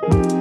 Feeding you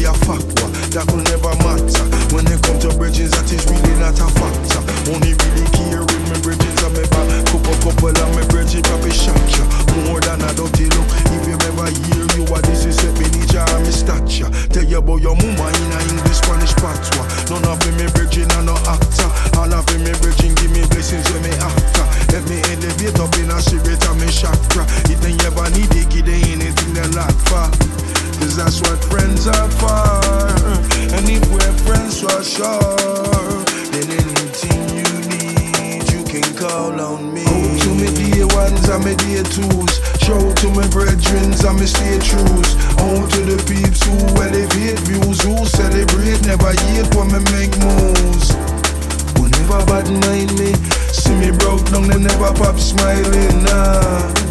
fi a fakwa That will never matter. When it comes to bridges that is really not a factor. Only really care with me bridges and me back Couple couple and me bridge probably shock ya More than a dirty look If you ever hear you what this is set me ninja and my stature. Tell you about your mama in a English Spanish patois. None of me bridging and no actor. All of me bridging give me blessings when me actor. Let me elevate up in a spirit and me chakra. It ain't ever need it, it ain't anything that lack for. Cause that's what friends are for. And if we're friends for sure, then anything you need, you can call on me. Go to me dear ones and me dear twos. Show to my brethren and me stay trues. Home oh, to the peeps who elevate views, who celebrate, never yield when me make moves. Who never bad mind me. See me broke down, they never pop smiling. Nah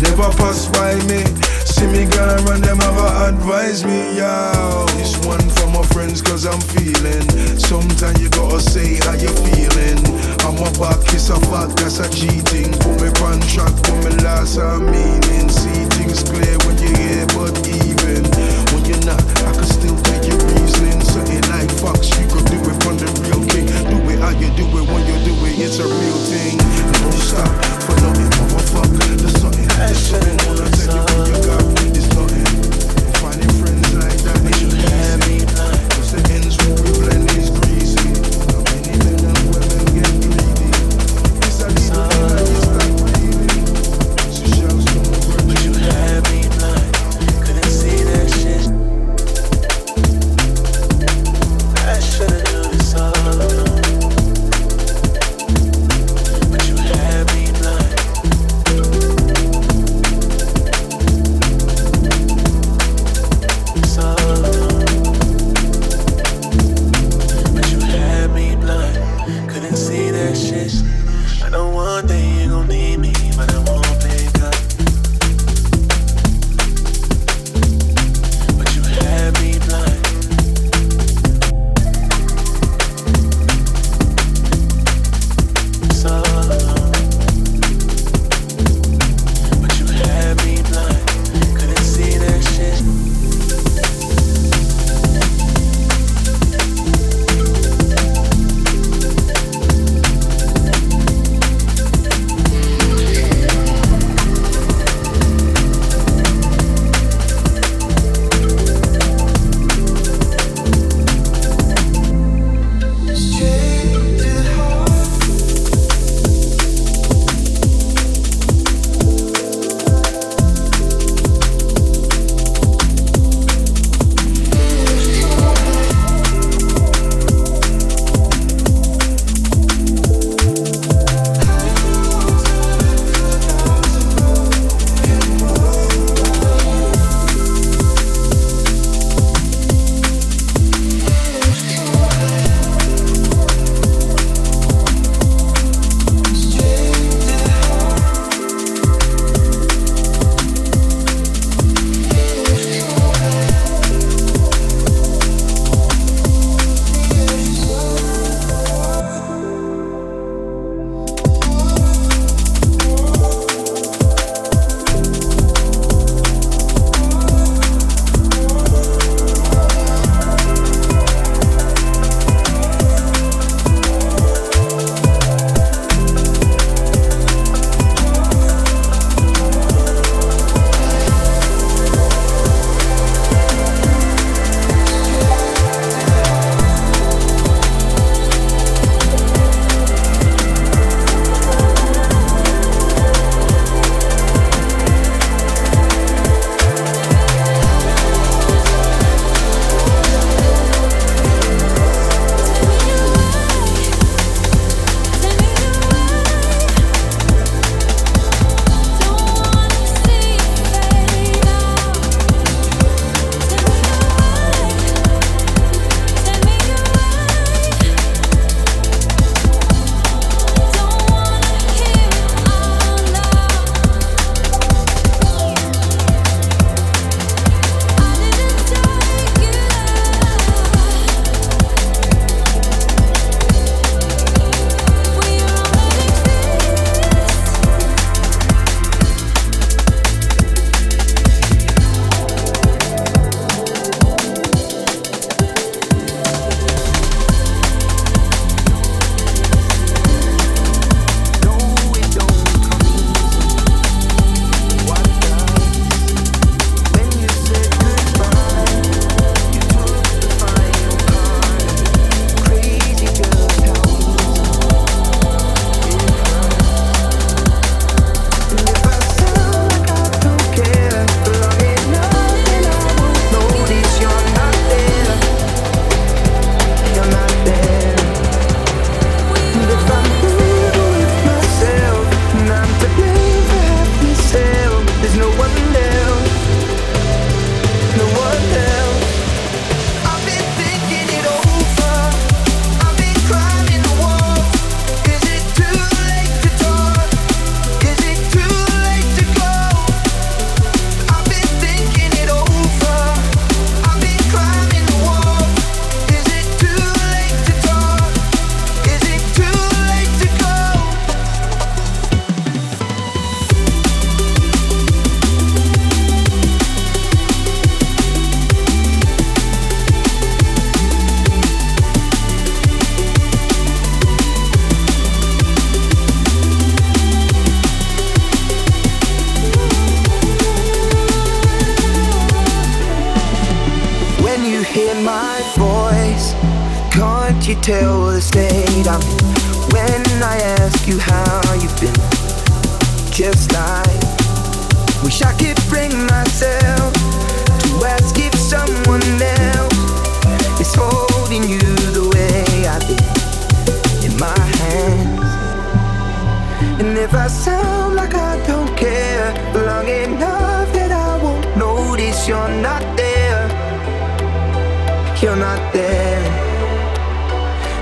never pass by me. See me girl around them ever advise me, yo. This one for my friends, cause I'm feeling. Sometimes you gotta say how you feeling. I'm a back, it's a fact, that's a cheating. Put me contract, put me last, I meaning. See things clear when you hear, but even when you're not, I can still get your reasoning. Something like Fox, you could do it from the real king. Do it how you do it when you do it, it's a real thing. Don't stop for no motherfucker. The sun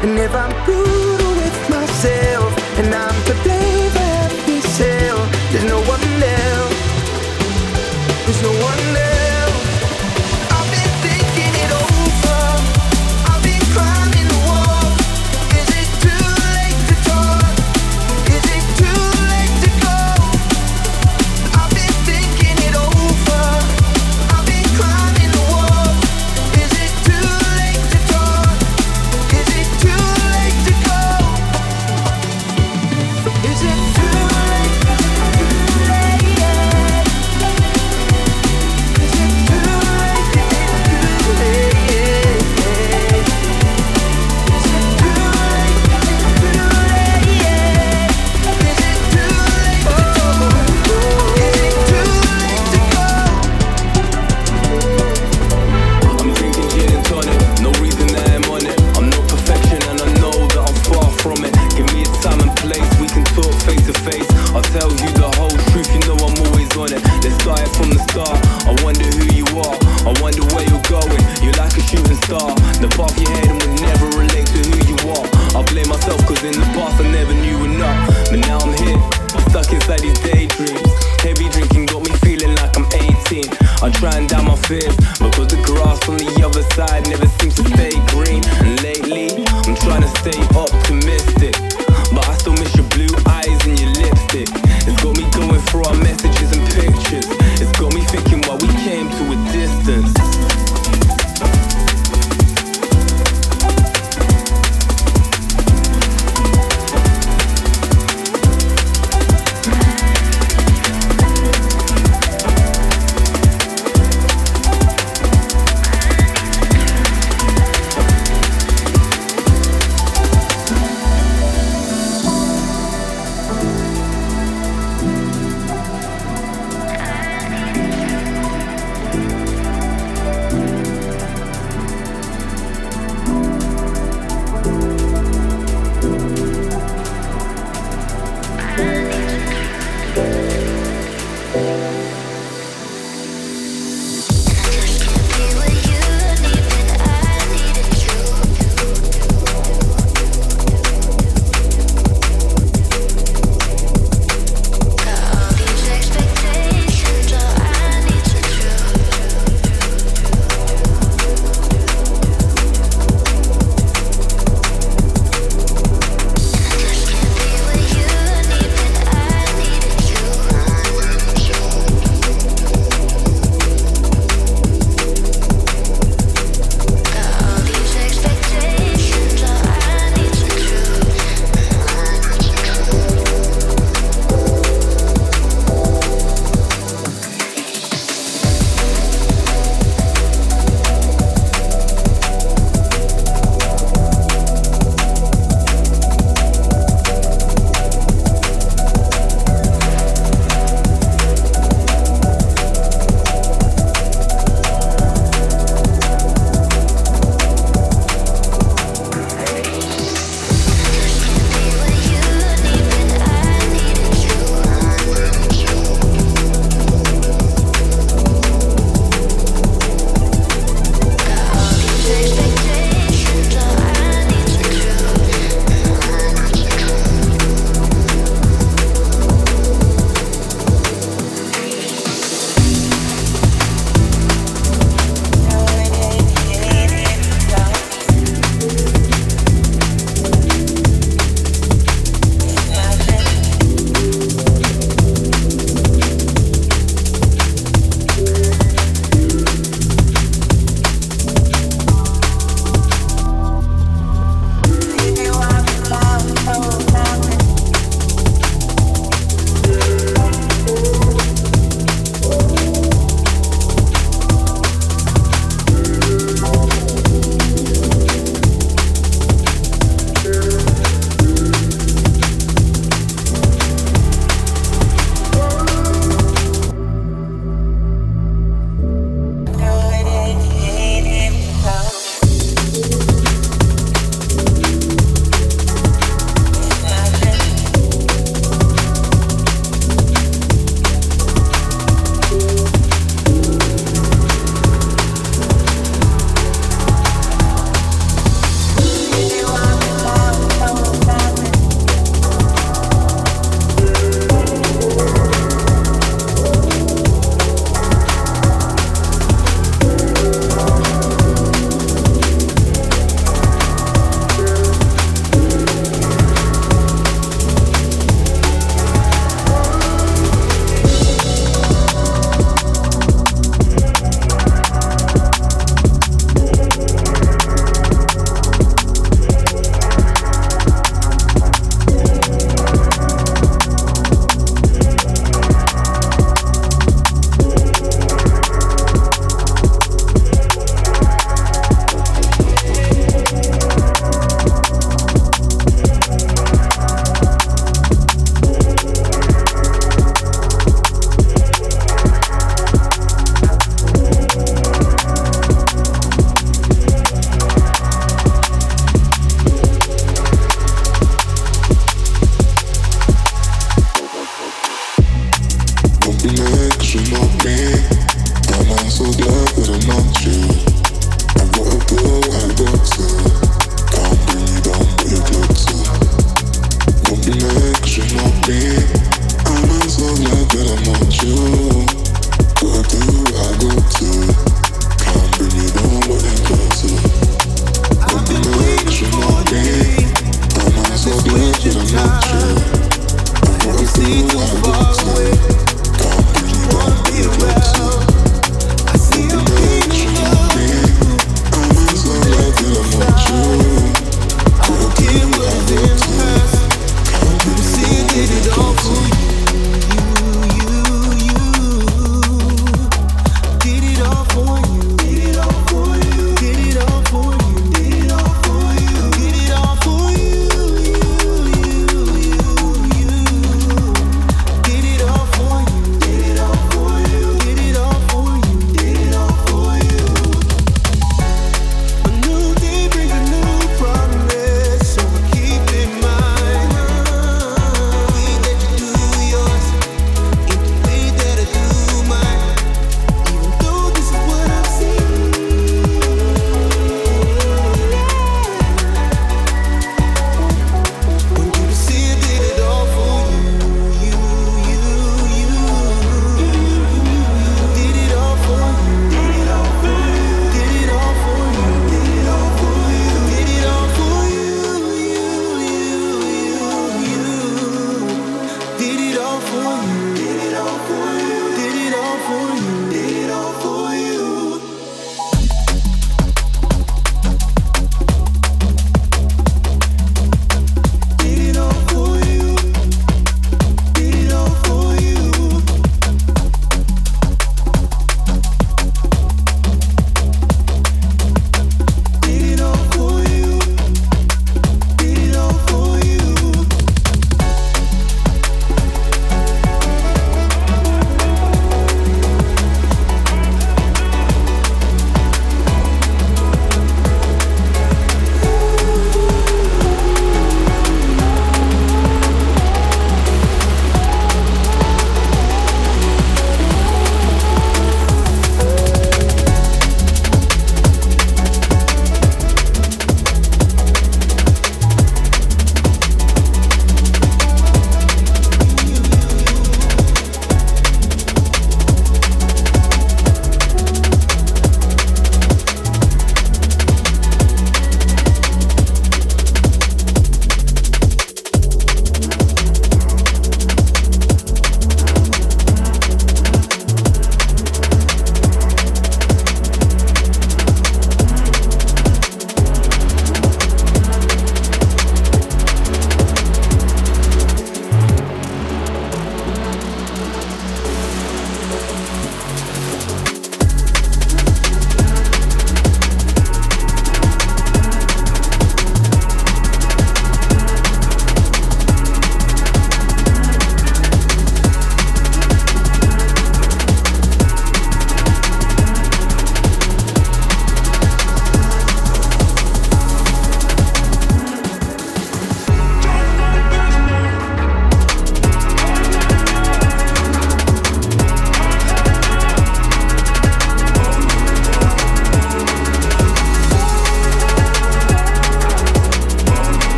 And if I'm brutal with myself and I'm pathetic I'm trying down my fears because the grass on the other side never seems to stay green. And lately, I'm trying to stay optimistic, but I still miss your blue eyes and your lipstick. It's got me going through our messages and pictures.